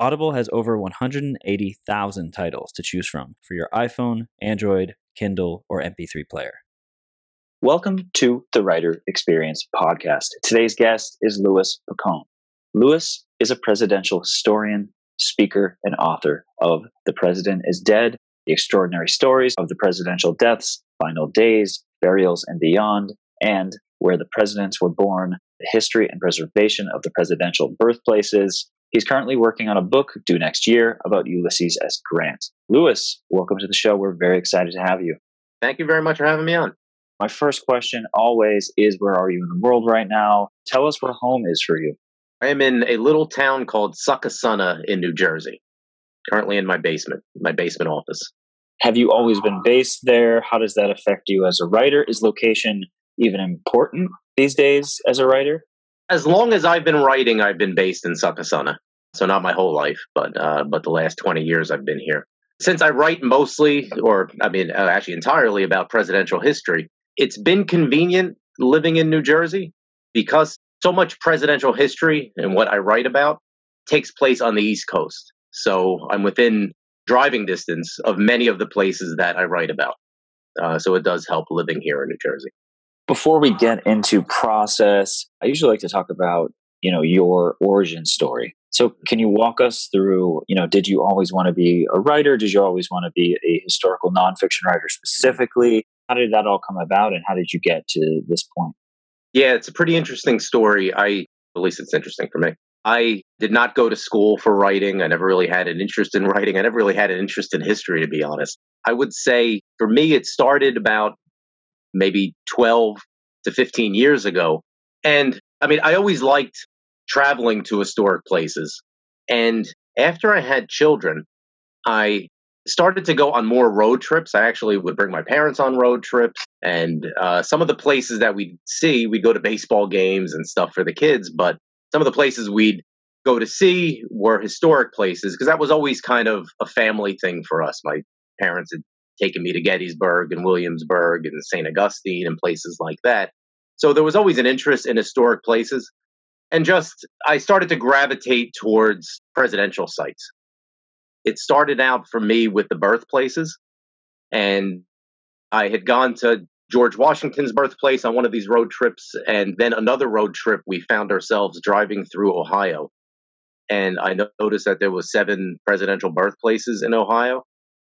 Audible has over 180,000 titles to choose from for your iPhone, Android, Kindle, or MP3 player. Welcome to the Writer Experience podcast. Today's guest is Louis Picone. Louis is a presidential historian, speaker, and author of The President is Dead, The Extraordinary Stories of the Presidential Deaths, Final Days, Burials, and Beyond, and Where the Presidents Were Born, The History and Preservation of the Presidential Birthplaces, He's currently working on a book due next year about Ulysses S. Grant. Louis, welcome to the show. We're very excited to have you. Thank you very much for having me on. My first question always is Where are you in the world right now? Tell us where home is for you. I am in a little town called Succasunna in New Jersey, currently in my basement, my basement office. Have you always been based there? How does that affect you as a writer? Is location even important these days as a writer? As long as I've been writing, I've been based in Succasunna. So not my whole life, but uh, but the last twenty years I've been here. Since I write mostly, or I mean, uh, actually entirely about presidential history, it's been convenient living in New Jersey because so much presidential history and what I write about takes place on the East Coast. So I'm within driving distance of many of the places that I write about. Uh, so it does help living here in New Jersey. Before we get into process, I usually like to talk about you know your origin story. So can you walk us through, you know, did you always want to be a writer? Did you always want to be a historical nonfiction writer specifically? How did that all come about and how did you get to this point? Yeah, it's a pretty interesting story. I at least it's interesting for me. I did not go to school for writing. I never really had an interest in writing. I never really had an interest in history, to be honest. I would say for me, it started about maybe 12 to 15 years ago. And I mean, I always liked traveling to historic places. And after I had children, I started to go on more road trips. I actually would bring my parents on road trips, and uh, some of the places that we'd see, we'd go to baseball games and stuff for the kids. But some of the places we'd go to see were historic places because that was always kind of a family thing for us. My parents had taken me to Gettysburg and Williamsburg and St. Augustine and places like that. So there was always an interest in historic places and just I started to gravitate towards presidential sites. It started out for me with the birthplaces, and I had gone to George Washington's birthplace on one of these road trips, and then another road trip. We found ourselves driving through Ohio, and I noticed that there was seven presidential birthplaces in Ohio.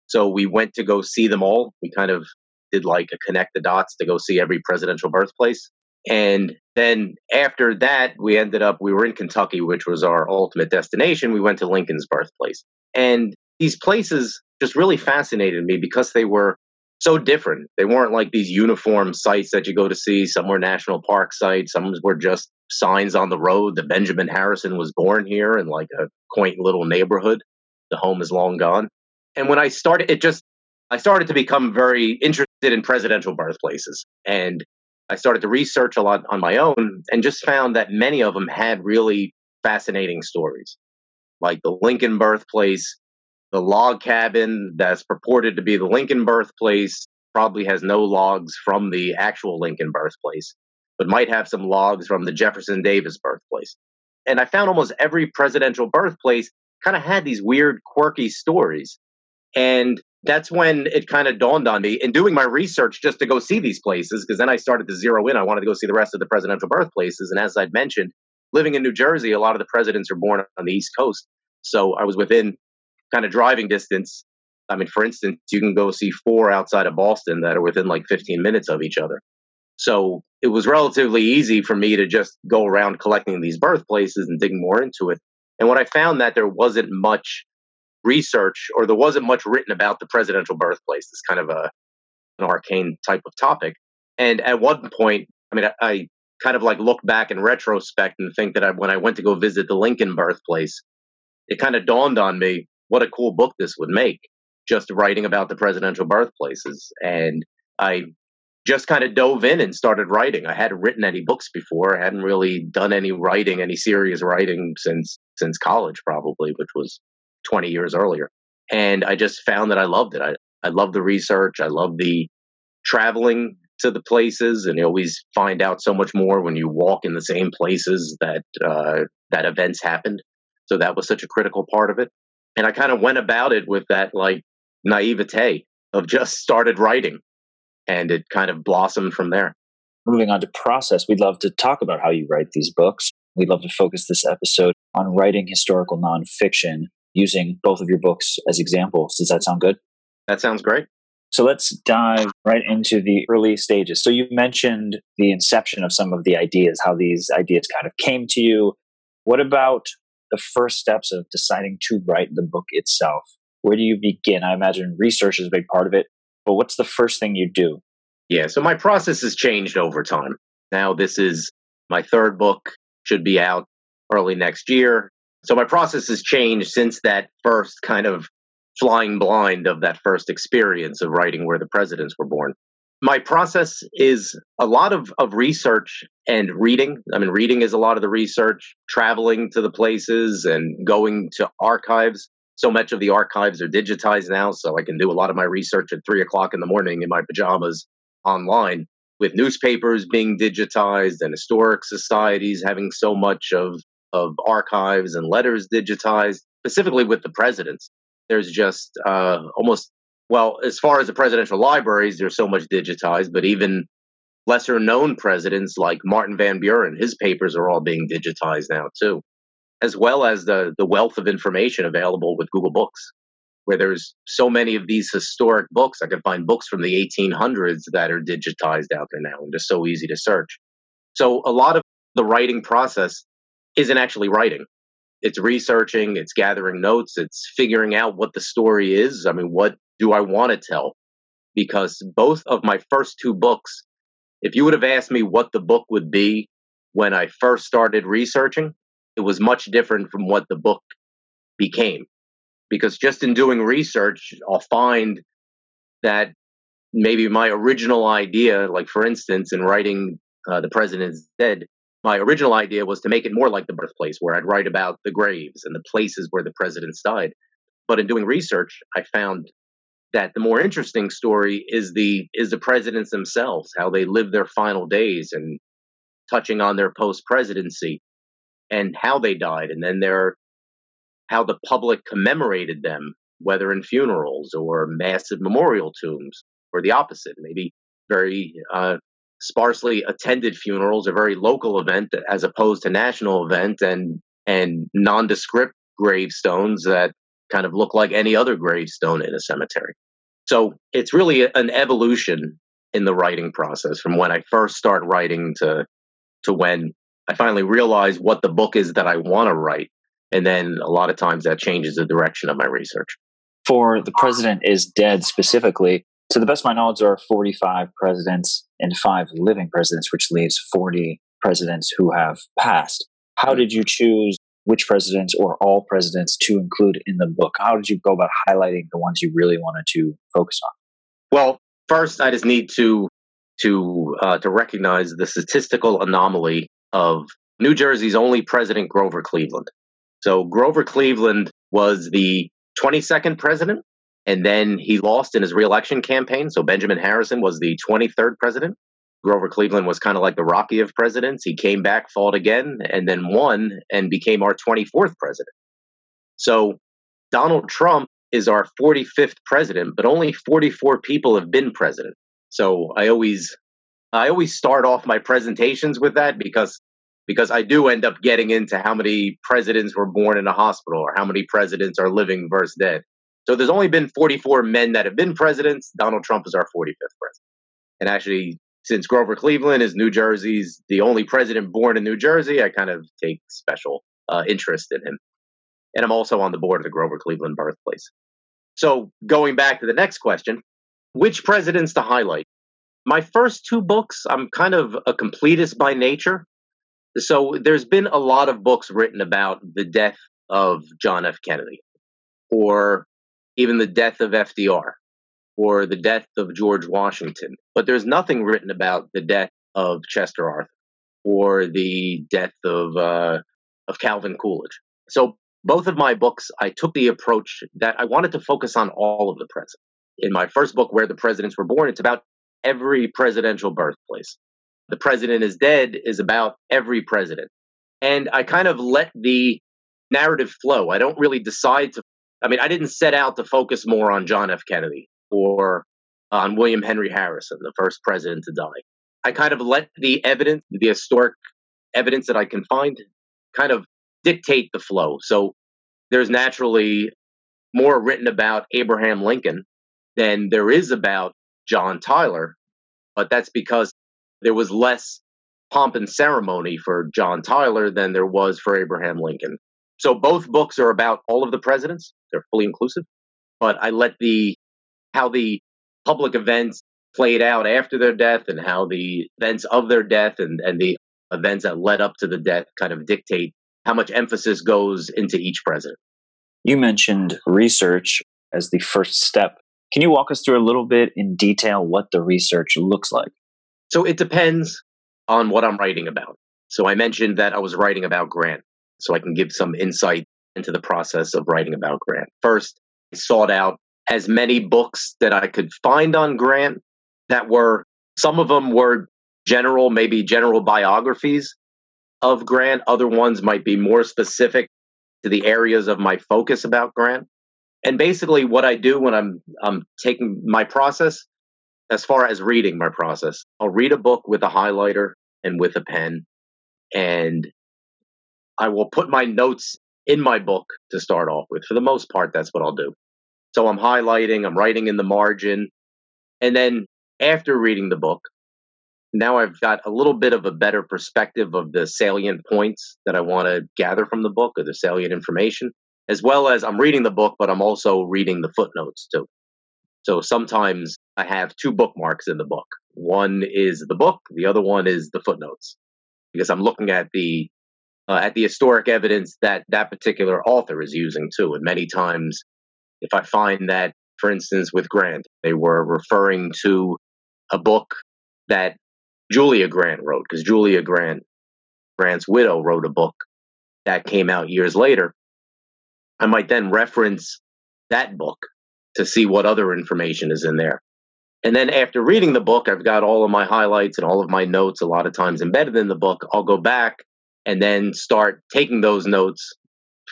So we went to go see them all. We kind of did like a connect the dots to go see every presidential birthplace. And then after that, we ended up, we were in Kentucky, which was our ultimate destination. We went to Lincoln's birthplace. And these places just really fascinated me because they were so different. They weren't like these uniform sites that you go to see. Some were national park sites, some were just signs on the road that Benjamin Harrison was born here in like a quaint little neighborhood. The home is long gone. And when I started, it just, I started to become very interested in presidential birthplaces. And I started to research a lot on my own and just found that many of them had really fascinating stories, like the Lincoln birthplace, the log cabin that's purported to be the Lincoln birthplace probably has no logs from the actual Lincoln birthplace, but might have some logs from the Jefferson Davis birthplace. And I found almost every presidential birthplace kind of had these weird, quirky stories. And that's when it kind of dawned on me in doing my research just to go see these places because then i started to zero in. I wanted to go see the rest of the presidential birthplaces and as i'd mentioned living in new jersey a lot of the presidents are born on the east coast. So i was within kind of driving distance. I mean for instance you can go see four outside of boston that are within like 15 minutes of each other. So it was relatively easy for me to just go around collecting these birthplaces and digging more into it. And what i found that there wasn't much research or there wasn't much written about the presidential birthplace. It's kind of a an arcane type of topic. And at one point, I mean, I, I kind of like look back in retrospect and think that I, when I went to go visit the Lincoln birthplace, it kind of dawned on me what a cool book this would make, just writing about the presidential birthplaces. And I just kind of dove in and started writing. I hadn't written any books before. I hadn't really done any writing, any serious writing since since college, probably, which was 20 years earlier. And I just found that I loved it. I, I love the research. I love the traveling to the places, and you always find out so much more when you walk in the same places that uh, that events happened. So that was such a critical part of it. And I kind of went about it with that like naivete of just started writing, and it kind of blossomed from there. Moving on to process, we'd love to talk about how you write these books. We'd love to focus this episode on writing historical nonfiction using both of your books as examples. Does that sound good? That sounds great. So let's dive right into the early stages. So you mentioned the inception of some of the ideas, how these ideas kind of came to you. What about the first steps of deciding to write the book itself? Where do you begin? I imagine research is a big part of it, but what's the first thing you do? Yeah, so my process has changed over time. Now, this is my third book, should be out early next year. So my process has changed since that first kind of flying blind of that first experience of writing where the presidents were born. My process is a lot of, of research and reading. I mean, reading is a lot of the research, traveling to the places and going to archives. So much of the archives are digitized now, so I can do a lot of my research at three o'clock in the morning in my pajamas online with newspapers being digitized and historic societies having so much of, of archives and letters digitized, specifically with the presidents. There's just uh, almost well as far as the presidential libraries there's so much digitized but even lesser known presidents like martin van buren his papers are all being digitized now too as well as the the wealth of information available with google books where there's so many of these historic books. I can find books from the 1800s that are digitized out there now and just so easy to search. So a lot of the writing process isn't actually writing it's researching, it's gathering notes, it's figuring out what the story is. I mean, what do I want to tell? Because both of my first two books, if you would have asked me what the book would be when I first started researching, it was much different from what the book became. Because just in doing research, I'll find that maybe my original idea, like for instance, in writing uh, The President's Dead, my original idea was to make it more like the birthplace, where I'd write about the graves and the places where the presidents died. But in doing research, I found that the more interesting story is the is the presidents themselves, how they lived their final days, and touching on their post presidency and how they died, and then their how the public commemorated them, whether in funerals or massive memorial tombs, or the opposite, maybe very uh, sparsely attended funerals, a very local event as opposed to national event, and and nondescript gravestones that kind of look like any other gravestone in a cemetery. So it's really an evolution in the writing process from when I first start writing to to when I finally realize what the book is that I want to write. And then a lot of times that changes the direction of my research. For The President is Dead specifically, to the best of my knowledge, there are 45 presidents and five living presidents, which leaves 40 presidents who have passed. How did you choose which presidents or all presidents to include in the book? How did you go about highlighting the ones you really wanted to focus on? Well, first, I just need to to uh, to recognize the statistical anomaly of New Jersey's only president, Grover Cleveland. So Grover Cleveland was the 22nd president and then he lost in his reelection campaign. So Benjamin Harrison was the 23rd president. Grover Cleveland was kind of like the Rocky of presidents. He came back, fought again, and then won and became our 24th president. So Donald Trump is our 45th president, but only 44 people have been president. So I always I always start off my presentations with that because because I do end up getting into how many presidents were born in a hospital or how many presidents are living versus dead. So there's only been 44 men that have been presidents. Donald Trump is our 45th president. And actually, since Grover Cleveland is New Jersey's the only president born in New Jersey, I kind of take special uh, interest in him. And I'm also on the board of the Grover Cleveland birthplace. So going back to the next question, which presidents to highlight? My first two books, I'm kind of a completist by nature. So there's been a lot of books written about the death of John F. Kennedy or even the death of FDR or the death of George Washington. But there's nothing written about the death of Chester Arthur or the death of uh, of Calvin Coolidge. So both of my books, I took the approach that I wanted to focus on all of the presidents. In my first book, Where the Presidents Were Born, it's about every presidential birthplace. The President is Dead is about every president. And I kind of let the narrative flow. I don't really decide to, I mean, I didn't set out to focus more on John F. Kennedy or on William Henry Harrison, the first president to die. I kind of let the evidence, the historic evidence that I can find, kind of dictate the flow. So there's naturally more written about Abraham Lincoln than there is about John Tyler, but that's because there was less pomp and ceremony for John Tyler than there was for Abraham Lincoln. So both books are about all of the presidents. They're fully inclusive, but I let the how the public events played out after their death and how the events of their death and, and the events that led up to the death kind of dictate how much emphasis goes into each president. You mentioned research as the first step. Can you walk us through a little bit in detail what the research looks like? So it depends on what I'm writing about. So I mentioned that I was writing about Grant, so I can give some insight into the process of writing about Grant. First, I sought out as many books that I could find on Grant that were, some of them were general, maybe general biographies of Grant. Other ones might be more specific to the areas of my focus about Grant. And basically, what I do when I'm I'm taking my process, as far as reading my process, I'll read a book with a highlighter and with a pen, and I will put my notes in my book to start off with. For the most part, that's what I'll do. So I'm highlighting, I'm writing in the margin, and then after reading the book, now I've got a little bit of a better perspective of the salient points that I want to gather from the book or the salient information, as well as I'm reading the book, but I'm also reading the footnotes too. So sometimes I have two bookmarks in the book. One is the book, the other one is the footnotes, because I'm looking at the uh, at the historic evidence that that particular author is using too. And many times, if I find that, for instance, with Grant, they were referring to a book that Julia Grant wrote, because Julia Grant, Grant's widow, wrote a book that came out years later. I might then reference that book to see what other information is in there. And then after reading the book, I've got all of my highlights and all of my notes a lot of times embedded in the book. I'll go back and then start taking those notes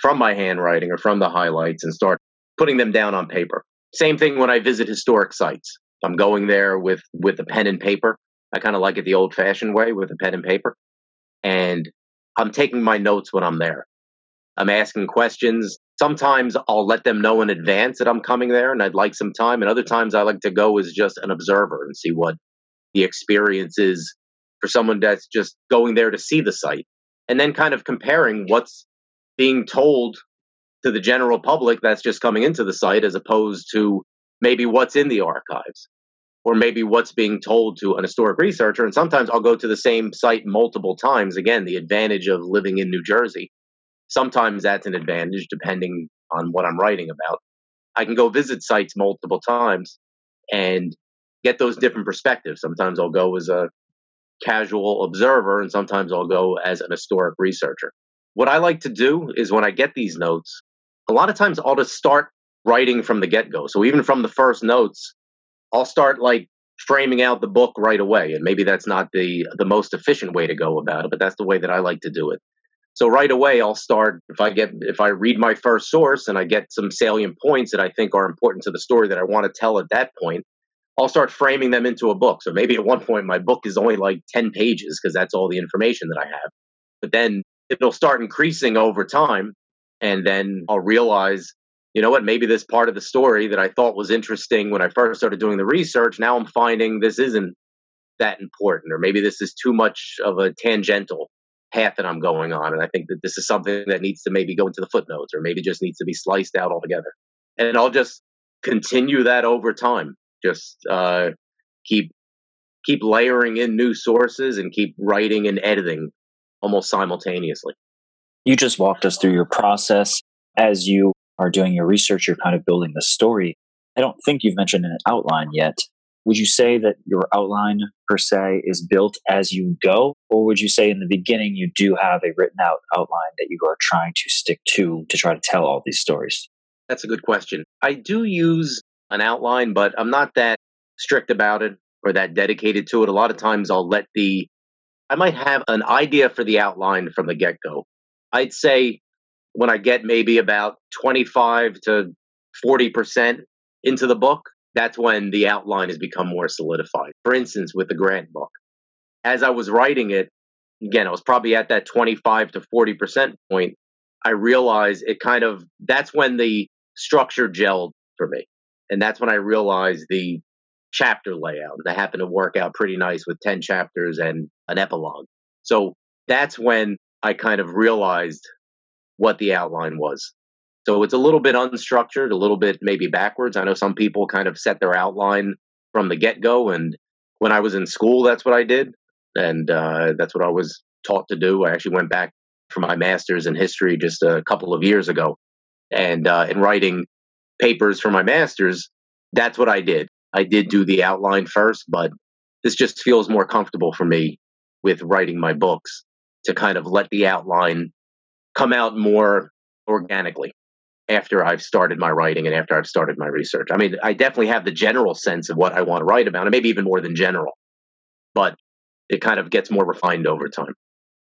from my handwriting or from the highlights and start putting them down on paper. Same thing when I visit historic sites. I'm going there with with a pen and paper I kind of like it the old fashioned way with a pen and paper. And I'm taking my notes when I'm there. I'm asking questions. Sometimes I'll let them know in advance that I'm coming there and I'd like some time. And other times I like to go as just an observer and see what the experience is for someone that's just going there to see the site. And then kind of comparing what's being told to the general public that's just coming into the site as opposed to maybe what's in the archives or maybe what's being told to an historic researcher. And sometimes I'll go to the same site multiple times. Again, the advantage of living in New Jersey. Sometimes that's an advantage depending on what I'm writing about. I can go visit sites multiple times and get those different perspectives. Sometimes I'll go as a casual observer, and sometimes I'll go as an historic researcher. What I like to do is when I get these notes, a lot of times I'll just start writing from the get go. So even from the first notes, I'll start like framing out the book right away. And maybe that's not the the most efficient way to go about it, but that's the way that I like to do it. So right away I'll start if I get if I read my first source and I get some salient points that I think are important to the story that I want to tell at that point, I'll start framing them into a book. So maybe at one point my book is only like 10 pages because that's all the information that I have. But then it'll start increasing over time and then I'll realize you know what, maybe this part of the story that I thought was interesting when I first started doing the research, now I'm finding this isn't that important, or maybe this is too much of a tangential path that I'm going on. And I think that this is something that needs to maybe go into the footnotes, or maybe just needs to be sliced out altogether. And I'll just continue that over time. Just uh, keep keep layering in new sources and keep writing and editing almost simultaneously. You just walked us through your process as you are doing your research, you're kind of building the story. I don't think you've mentioned an outline yet. Would you say that your outline per se is built as you go? Or would you say in the beginning you do have a written out outline that you are trying to stick to to try to tell all these stories? That's a good question. I do use an outline, but I'm not that strict about it or that dedicated to it. A lot of times I'll let the, I might have an idea for the outline from the get go. I'd say when I get maybe about 25 to 40% into the book, that's when the outline has become more solidified. For instance, with the Grant book, as I was writing it, again, I was probably at that 25 to 40% point. I realized it kind of, that's when the structure gelled for me. And that's when I realized the chapter layout. That happened to work out pretty nice with 10 chapters and an epilogue. So that's when I kind of realized what the outline was. So it's a little bit unstructured, a little bit maybe backwards. I know some people kind of set their outline from the get go. And when I was in school, that's what I did. And uh, that's what I was taught to do. I actually went back for my master's in history just a couple of years ago. And uh, in writing papers for my master's, that's what I did. I did do the outline first, but this just feels more comfortable for me with writing my books to kind of let the outline come out more organically after I've started my writing and after I've started my research. I mean, I definitely have the general sense of what I want to write about, and maybe even more than general, but it kind of gets more refined over time.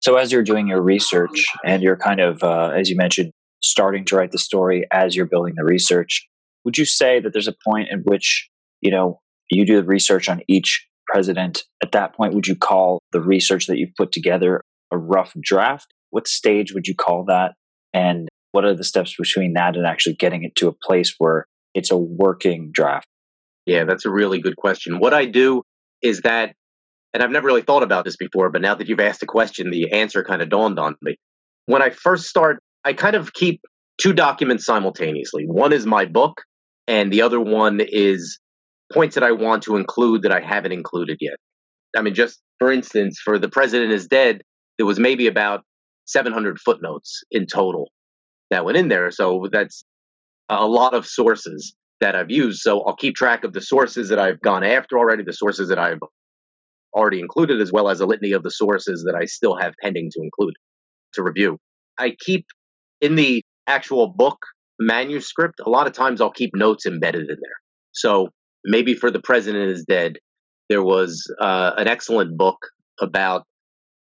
So, as you're doing your research and you're kind of, uh, as you mentioned, starting to write the story as you're building the research, would you say that there's a point in which, you know, you do the research on each president? At that point, would you call the research that you've put together a rough draft? What stage would you call that? And what are the steps between that and actually getting it to a place where it's a working draft? Yeah, that's a really good question. What I do is that, and I've never really thought about this before, but now that you've asked the question, the answer kind of dawned on me. When I first start, I kind of keep two documents simultaneously. One is my book, and the other one is points that I want to include that I haven't included yet. I mean, just for instance, for The President is Dead, there was maybe about 700 footnotes in total that went in there. So that's a lot of sources that I've used. So I'll keep track of the sources that I've gone after already, the sources that I've already included, as well as a litany of the sources that I still have pending to include to review. I keep in the actual book manuscript, a lot of times I'll keep notes embedded in there. So maybe for The President is Dead, there was uh, an excellent book about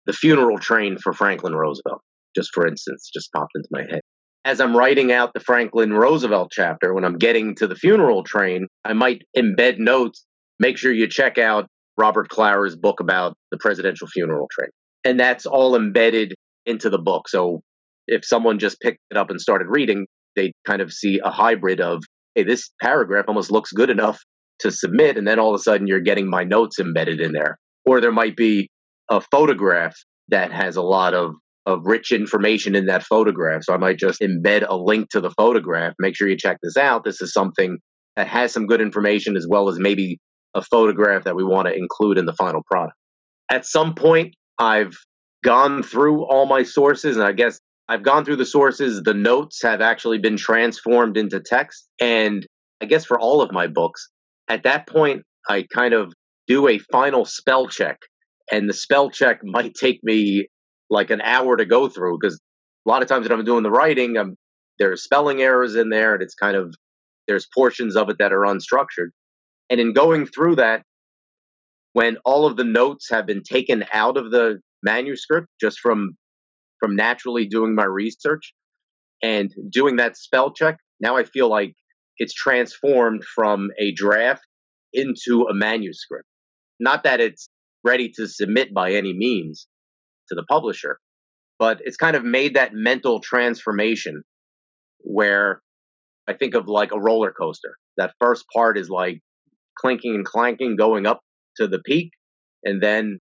the funeral train for Franklin Roosevelt, just for instance, just popped into my head. As I'm writing out the Franklin Roosevelt chapter, when I'm getting to the funeral train, I might embed notes. Make sure you check out Robert Klara's book about the presidential funeral train. And that's all embedded into the book. So if someone just picked it up and started reading, they kind of see a hybrid of, hey, this paragraph almost looks good enough to submit. And then all of a sudden you're getting my notes embedded in there. Or there might be a photograph that has a lot of of rich information in that photograph. So I might just embed a link to the photograph. Make sure you check this out. This is something that has some good information as well as maybe a photograph that we want to include in the final product. At some point, I've gone through all my sources, and I guess I've gone through the sources. The notes have actually been transformed into text. And I guess for all of my books, at that point, I kind of do a final spell check and the spell check might take me like an hour to go through because a lot of times when I'm doing the writing, um, I'm, there's spelling errors in there, and it's kind of there's portions of it that are unstructured. And in going through that, when all of the notes have been taken out of the manuscript just from from naturally doing my research and doing that spell check, now I feel like it's transformed from a draft into a manuscript. Not that it's ready to submit by any means to the publisher. But it's kind of made that mental transformation where I think of like a roller coaster. That first part is like clinking and clanking going up to the peak. And then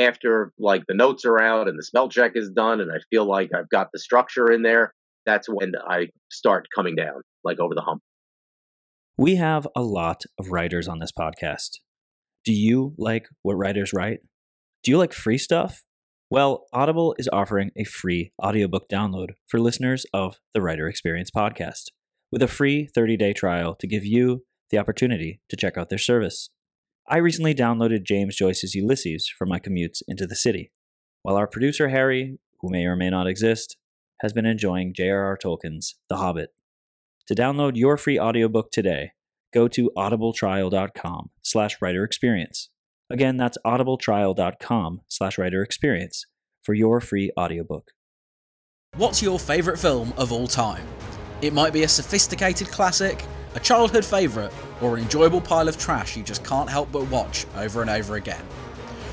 after like the notes are out and the spell check is done and I feel like I've got the structure in there, that's when I start coming down like over the hump. We have a lot of writers on this podcast. Do you like what writers write? Do you like free stuff? Well, Audible is offering a free audiobook download for listeners of the Writer Experience podcast. with a free 30 day trial to give you the opportunity to check out their service. I recently downloaded James Joyce's Ulysses for my commutes into the city, while our producer Harry, who may or may not exist, has been enjoying J.R.R. Tolkien's The Hobbit. To download your free audiobook today, go to audibletrial.com slash writer experience. Again, that's audibletrial.com slash writer experience for your free audiobook. What's your favourite film of all time? It might be a sophisticated classic, a childhood favourite, or an enjoyable pile of trash you just can't help but watch over and over again.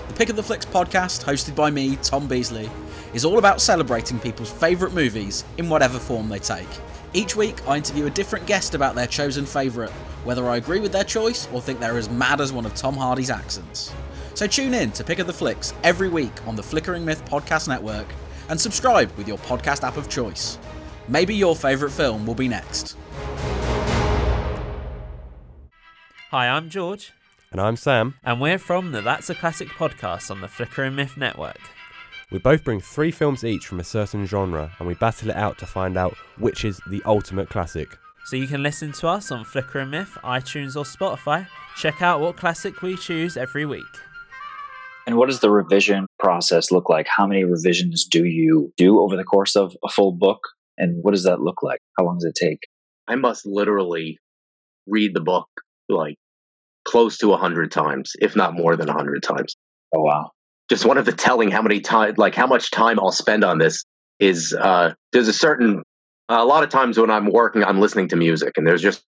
The Pick of the Flicks podcast, hosted by me, Tom Beasley, is all about celebrating people's favourite movies in whatever form they take. Each week, I interview a different guest about their chosen favourite, whether I agree with their choice or think they're as mad as one of Tom Hardy's accents. So tune in to Pick of the Flicks every week on the Flickering Myth Podcast Network and subscribe with your podcast app of choice. Maybe your favourite film will be next. Hi, I'm George. And I'm Sam. And we're from the That's a Classic podcast on the Flickering Myth Network. We both bring three films each from a certain genre and we battle it out to find out which is the ultimate classic. So you can listen to us on Flickering Myth, iTunes, or Spotify. Check out what classic we choose every week. And what does the revision process look like? How many revisions do you do over the course of a full book? And what does that look like? How long does it take? I must literally read the book like close to a hundred times, if not more than a hundred times. Oh wow! Just one of the telling how many times, like how much time I'll spend on this is uh, there's a certain a lot of times when I'm working, I'm listening to music, and there's just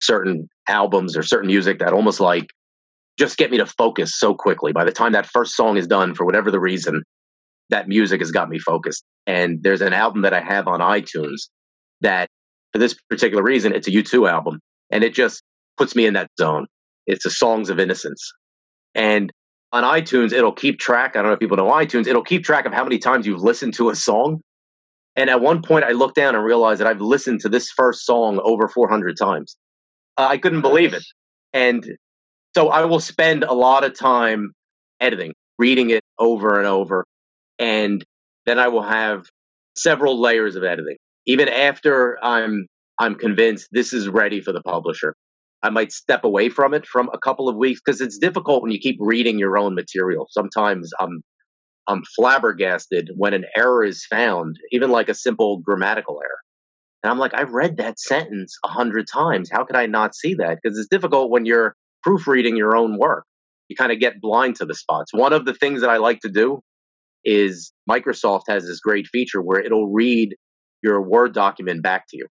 certain albums or certain music that almost like just get me to focus so quickly. By the time that first song is done, for whatever the reason, that music has got me focused. And there's an album that I have on iTunes that, for this particular reason, it's a U2 album, and it just puts me in that zone. It's the Songs of Innocence. And on iTunes, it'll keep track. I don't know if people know iTunes, it'll keep track of how many times you've listened to a song. And at one point, I looked down and realized that I've listened to this first song over 400 times. Uh, I couldn't believe it. And so I will spend a lot of time editing, reading it over and over. And then I will have several layers of editing. Even after I'm I'm convinced this is ready for the publisher. I might step away from it from a couple of weeks because it's difficult when you keep reading your own material. Sometimes I'm I'm flabbergasted when an error is found, even like a simple grammatical error. And I'm like, I've read that sentence a hundred times. How could I not see that? Because it's difficult when you're proofreading your own work. You kind of get blind to the spots. One of the things that I like to do is Microsoft has this great feature where it'll read your Word document back to you.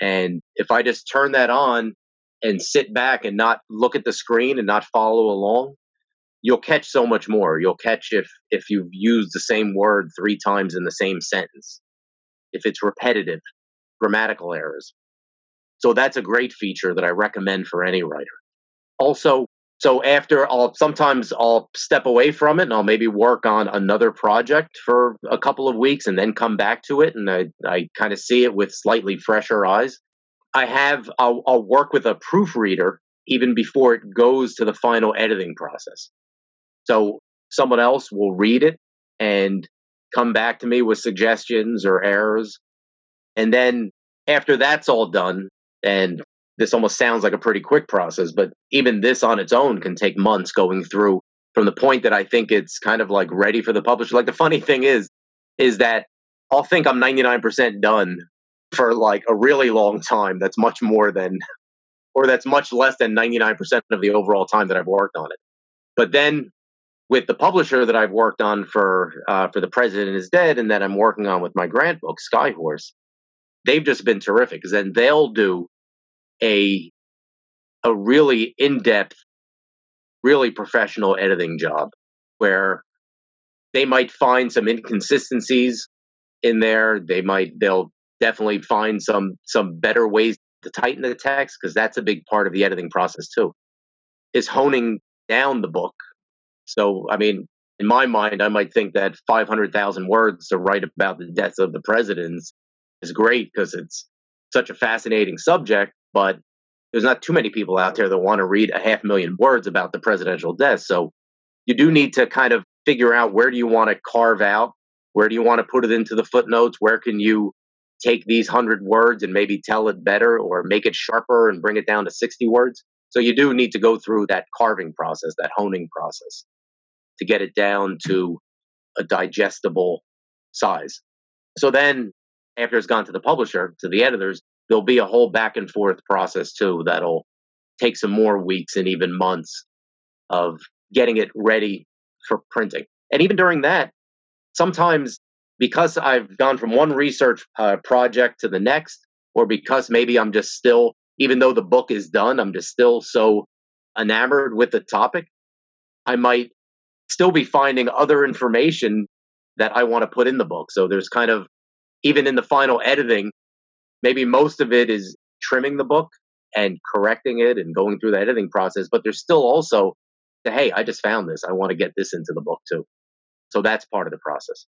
And if I just turn that on and sit back and not look at the screen and not follow along, you'll catch so much more. You'll catch if if you've used the same word three times in the same sentence, if it's repetitive, grammatical errors. So that's a great feature that I recommend for any writer. Also, so after I'll sometimes I'll step away from it and I'll maybe work on another project for a couple of weeks and then come back to it and I, I kind of see it with slightly fresher eyes. I have I'll, I'll work with a proofreader even before it goes to the final editing process. So someone else will read it and come back to me with suggestions or errors. And then after that's all done, and this almost sounds like a pretty quick process, but even this on its own can take months going through from the point that I think it's kind of like ready for the publisher. Like the funny thing is, is that I'll think I'm 99% done for like a really long time. That's much more than, or that's much less than 99% of the overall time that I've worked on it. But then with the publisher that I've worked on for uh, for the President is Dead, and that I'm working on with my grant book Skyhorse, they've just been terrific. Because then they'll do a a really in depth, really professional editing job where they might find some inconsistencies in there. They might they'll definitely find some some better ways to tighten the text because that's a big part of the editing process too. Is honing down the book so, I mean, in my mind, I might think that 500,000 words to write about the deaths of the presidents is great because it's such a fascinating subject, but there's not too many people out there that want to read a half million words about the presidential deaths. So you do need to kind of figure out where do you want to carve out, where do you want to put it into the footnotes, where can you take these 100 words and maybe tell it better or make it sharper and bring it down to 60 words. So you do need to go through that carving process, that honing process to get it down to a digestible size. So then after it's gone to the publisher, to the editors, there'll be a whole back and forth process too that'll take some more weeks and even months of getting it ready for printing. And even during that, sometimes because I've gone from one research uh, project to the next, or because maybe I'm just still, even though the book is done, I'm just still so enamored with the topic, I might still be finding other information that I want to put in the book. So there's kind of, even in the final editing, maybe most of it is trimming the book and correcting it and going through the editing process, but there's still also hey, I just found this. I want to get this into the book too. So that's part of the process.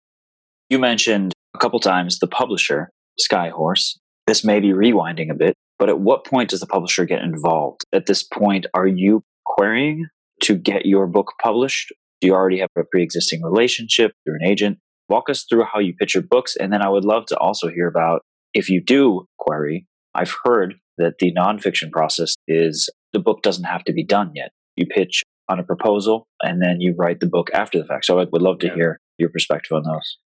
You mentioned a couple times the publisher, Skyhorse. This may be rewinding a bit, but at what point does the publisher get involved? At this point, are you querying to get your book published? Do you already have a pre existing relationship through an agent? Walk us through how you pitch your books. And then I would love to also hear about if you do query. I've heard that the nonfiction process is the book doesn't have to be done yet. You pitch on a proposal and then you write the book after the fact. So I would love to yeah. hear your perspective on those.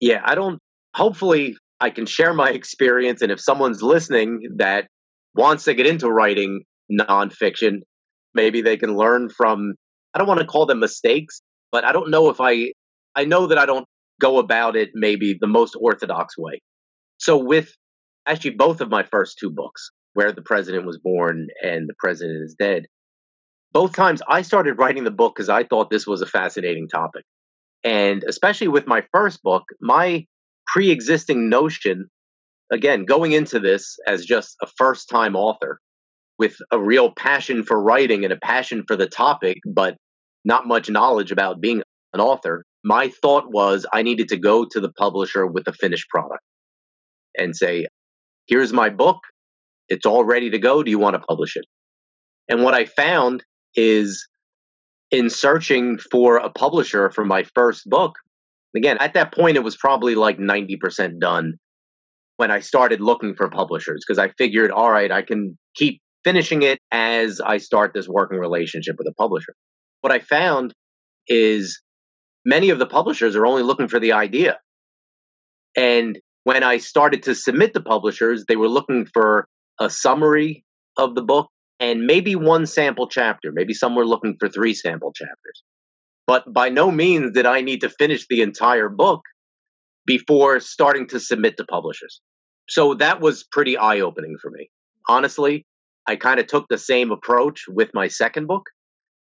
Yeah, I don't, hopefully, I can share my experience. And if someone's listening that wants to get into writing nonfiction, maybe they can learn from, I don't want to call them mistakes, but I don't know if I, I know that I don't go about it maybe the most orthodox way. So with actually both of my first two books, Where the President Was Born and The President Is Dead, both times I started writing the book because I thought this was a fascinating topic. And especially with my first book, my pre existing notion, again, going into this as just a first time author with a real passion for writing and a passion for the topic, but not much knowledge about being an author, my thought was I needed to go to the publisher with a finished product and say, here's my book. It's all ready to go. Do you want to publish it? And what I found is in searching for a publisher for my first book, again, at that point, it was probably like 90% done when I started looking for publishers because I figured, all right, I can keep finishing it as I start this working relationship with a publisher. What I found is many of the publishers are only looking for the idea. And when I started to submit to publishers, they were looking for a summary of the book and maybe one sample chapter. Maybe some were looking for three sample chapters. But by no means did I need to finish the entire book before starting to submit to publishers. So that was pretty eye opening for me. Honestly, I kind of took the same approach with my second book,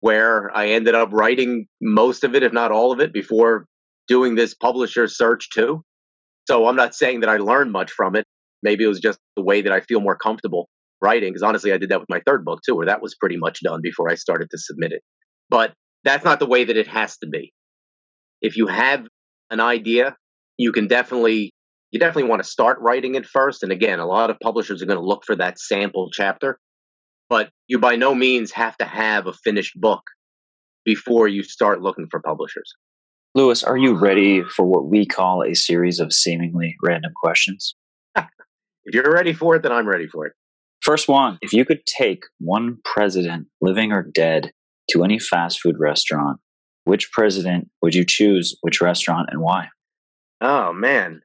where I ended up writing most of it, if not all of it, before doing this publisher search too. So I'm not saying that I learned much from it. Maybe it was just the way that I feel more comfortable writing. Because honestly, I did that with my third book too, where that was pretty much done before I started to submit it. But that's not the way that it has to be. If you have an idea, you can definitely you definitely want to start writing it first. And again, a lot of publishers are going to look for that sample chapter, but you by no means have to have a finished book before you start looking for publishers. Louis, are you ready for what we call a series of seemingly random questions? if you're ready for it, then I'm ready for it. First one If you could take one president, living or dead, to any fast food restaurant, which president would you choose, which restaurant, and why? Oh, man.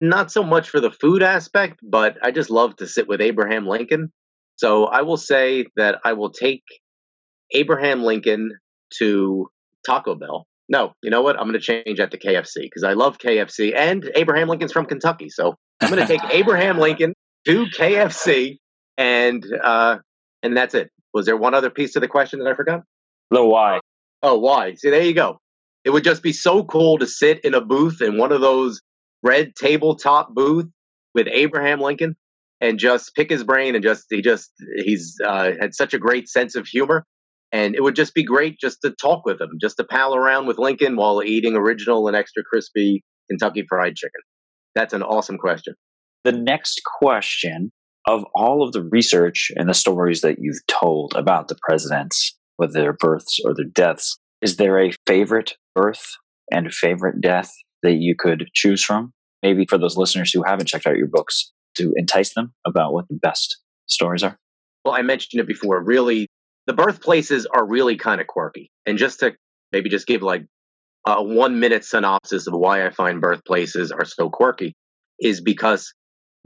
Not so much for the food aspect, but I just love to sit with Abraham Lincoln. So I will say that I will take Abraham Lincoln to Taco Bell no, you know what? I'm going to change that to KFC because I love KFC and Abraham Lincoln's from Kentucky. So I'm going to take Abraham Lincoln to KFC and uh, and that's it. Was there one other piece to the question that I forgot? The why. Oh, why? See, there you go. It would just be so cool to sit in a booth in one of those red tabletop booth with Abraham Lincoln and just pick his brain and just he just he's uh, had such a great sense of humor and it would just be great just to talk with him, just to pal around with Lincoln while eating original and extra crispy Kentucky Fried Chicken. That's an awesome question. The next question of all of the research and the stories that you've told about the presidents, whether their births or their deaths, is there a favorite birth and favorite death that you could choose from? maybe for those listeners who haven't checked out your books to entice them about what the best stories are? Well, I mentioned it before. Really, the birthplaces are really kind of quirky. And just to maybe just give like a one minute synopsis of why I find birthplaces are so quirky is because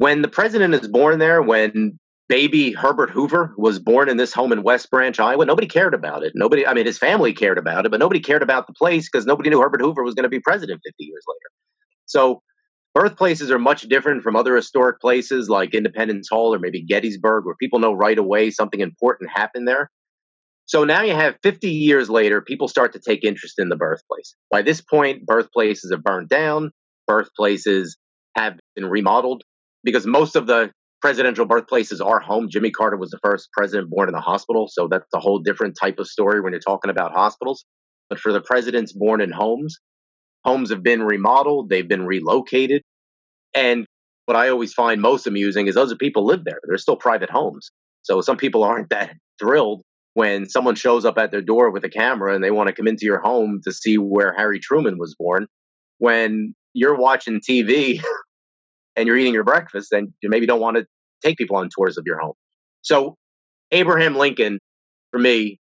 when the president is born there, when baby Herbert Hoover was born in this home in West Branch, Iowa, nobody cared about it. Nobody, I mean, his family cared about it, but nobody cared about the place because nobody knew Herbert Hoover was going to be president 50 years later. So birthplaces are much different from other historic places like Independence Hall or maybe Gettysburg, where people know right away something important happened there. So now you have 50 years later, people start to take interest in the birthplace. By this point, birthplaces are burned down, birthplaces have been remodeled because most of the presidential birthplaces are home. Jimmy Carter was the first president born in a hospital, so that's a whole different type of story when you're talking about hospitals. But for the presidents born in homes, Homes have been remodeled, they've been relocated. And what I always find most amusing is those people live there. They're still private homes. So some people aren't that thrilled when someone shows up at their door with a camera and they want to come into your home to see where Harry Truman was born. When you're watching TV and you're eating your breakfast, then you maybe don't want to take people on tours of your home. So Abraham Lincoln, for me,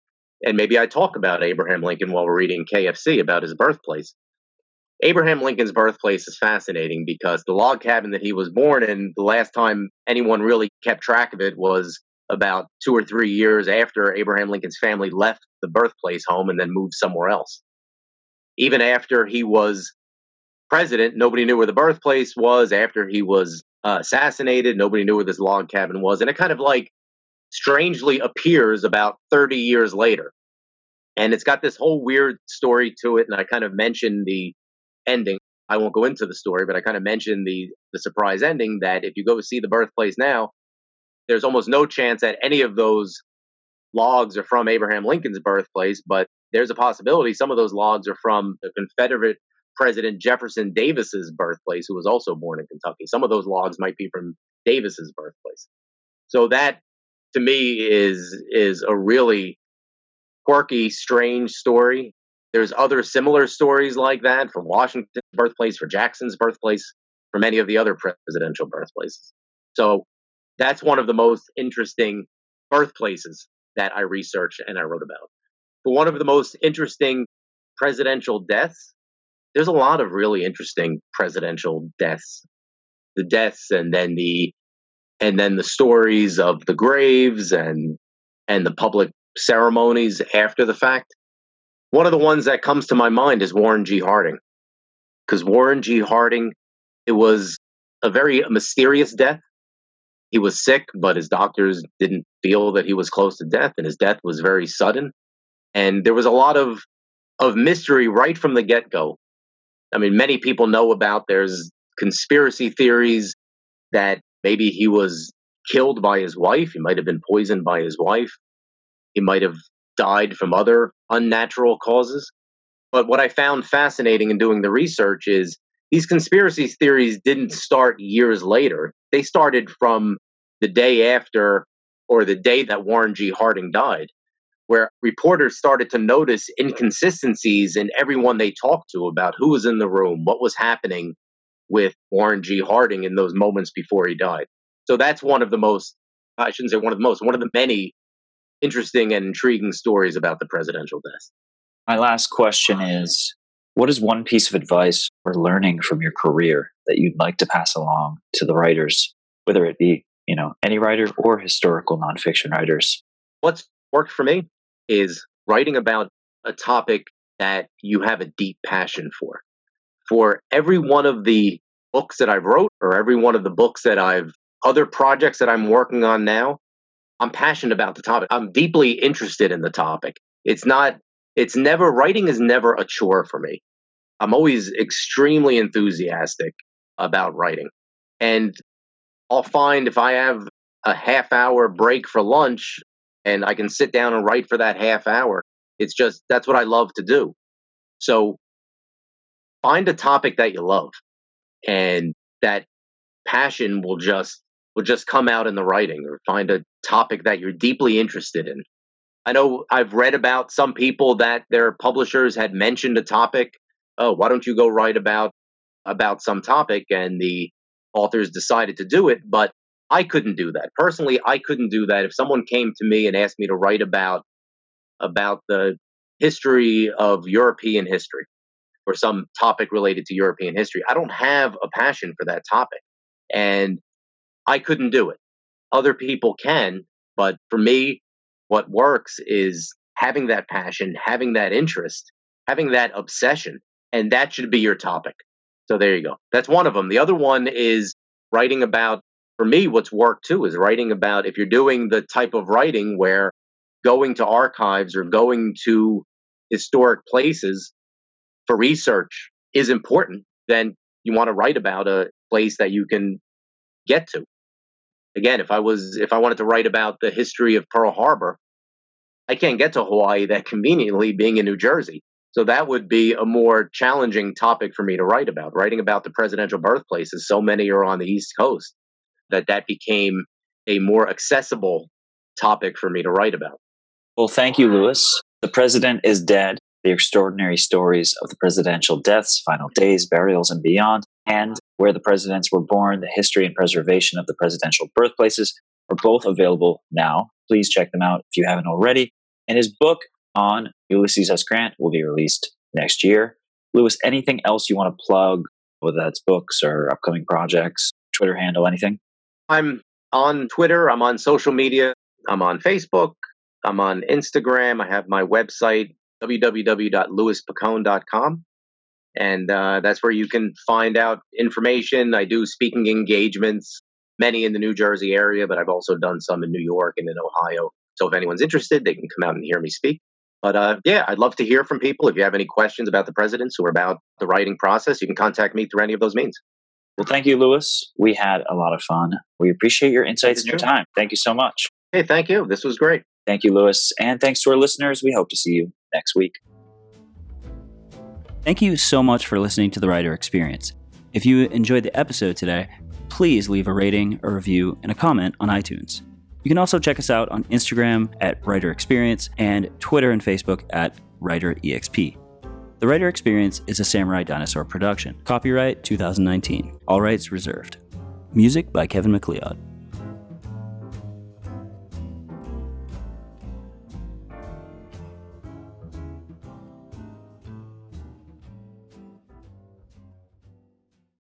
and maybe I talk about Abraham Lincoln while we're reading KFC about his birthplace. Abraham Lincoln's birthplace is fascinating because the log cabin that he was born in, the last time anyone really kept track of it was about two or three years after Abraham Lincoln's family left the birthplace home and then moved somewhere else. Even after he was president, nobody knew where the birthplace was. After he was uh, assassinated, nobody knew where this log cabin was. And it kind of like strangely appears about 30 years later. And it's got this whole weird story to it. And I kind of mentioned the ending. I won't go into the story, but I kind of mentioned the the surprise ending that if you go see the birthplace now, there's almost no chance that any of those logs are from Abraham Lincoln's birthplace, but there's a possibility some of those logs are from the Confederate President Jefferson Davis's birthplace, who was also born in Kentucky. Some of those logs might be from Davis's birthplace. So that to me is is a really quirky, strange story there's other similar stories like that from Washington's birthplace, for Jackson's birthplace, for many of the other presidential birthplaces. So that's one of the most interesting birthplaces that I researched and I wrote about. But one of the most interesting presidential deaths, there's a lot of really interesting presidential deaths. The deaths and then the and then the stories of the graves and and the public ceremonies after the fact. One of the ones that comes to my mind is Warren G. Harding. Because Warren G. Harding, it was a very mysterious death. He was sick, but his doctors didn't feel that he was close to death, and his death was very sudden. And there was a lot of of mystery right from the get go. I mean, many people know about there's conspiracy theories that maybe he was killed by his wife. He might have been poisoned by his wife. He might have died from other unnatural causes. But what I found fascinating in doing the research is these conspiracy theories didn't start years later. They started from the day after or the day that Warren G. Harding died, where reporters started to notice inconsistencies in everyone they talked to about who was in the room, what was happening with Warren G. Harding in those moments before he died. So that's one of the most, I shouldn't say one of the most, one of the many interesting and intriguing stories about the presidential death. My last question is what is one piece of advice or learning from your career that you'd like to pass along to the writers, whether it be, you know, any writer or historical nonfiction writers? What's worked for me is writing about a topic that you have a deep passion for. For every one of the books that I've wrote or every one of the books that I've other projects that I'm working on now, I'm passionate about the topic. I'm deeply interested in the topic. It's not, it's never, writing is never a chore for me. I'm always extremely enthusiastic about writing. And I'll find if I have a half hour break for lunch and I can sit down and write for that half hour, it's just, that's what I love to do. So find a topic that you love and that passion will just will just come out in the writing or find a topic that you're deeply interested in. I know I've read about some people that their publishers had mentioned a topic. Oh, why don't you go write about about some topic and the authors decided to do it, but I couldn't do that. Personally, I couldn't do that. If someone came to me and asked me to write about about the history of European history or some topic related to European history, I don't have a passion for that topic. And I couldn't do it. Other people can, but for me, what works is having that passion, having that interest, having that obsession, and that should be your topic. So there you go. That's one of them. The other one is writing about, for me, what's worked too is writing about if you're doing the type of writing where going to archives or going to historic places for research is important, then you want to write about a place that you can get to. Again, if I was if I wanted to write about the history of Pearl Harbor, I can't get to Hawaii that conveniently being in New Jersey. So that would be a more challenging topic for me to write about. Writing about the presidential birthplaces, so many are on the East Coast, that that became a more accessible topic for me to write about. Well, thank you, Louis. The president is dead. The extraordinary stories of the presidential deaths, final days, burials, and beyond, and where the presidents were born, the history and preservation of the presidential birthplaces are both available now. Please check them out if you haven't already. And his book on Ulysses S. Grant will be released next year. Louis, anything else you want to plug, whether that's books or upcoming projects, Twitter handle, anything? I'm on Twitter. I'm on social media. I'm on Facebook. I'm on Instagram. I have my website, www.louispicone.com. And uh, that's where you can find out information. I do speaking engagements, many in the New Jersey area, but I've also done some in New York and in Ohio. So if anyone's interested, they can come out and hear me speak. But uh, yeah, I'd love to hear from people. If you have any questions about the presidents or about the writing process, you can contact me through any of those means. Well, thank you, Louis. We had a lot of fun. We appreciate your insights and your time. Thank you so much. Hey, thank you. This was great. Thank you, Louis. And thanks to our listeners. We hope to see you next week. Thank you so much for listening to the Writer Experience. If you enjoyed the episode today, please leave a rating, a review, and a comment on iTunes. You can also check us out on Instagram at Writer Experience and Twitter and Facebook at Writer EXP. The Writer Experience is a Samurai Dinosaur production. Copyright 2019. All rights reserved. Music by Kevin MacLeod.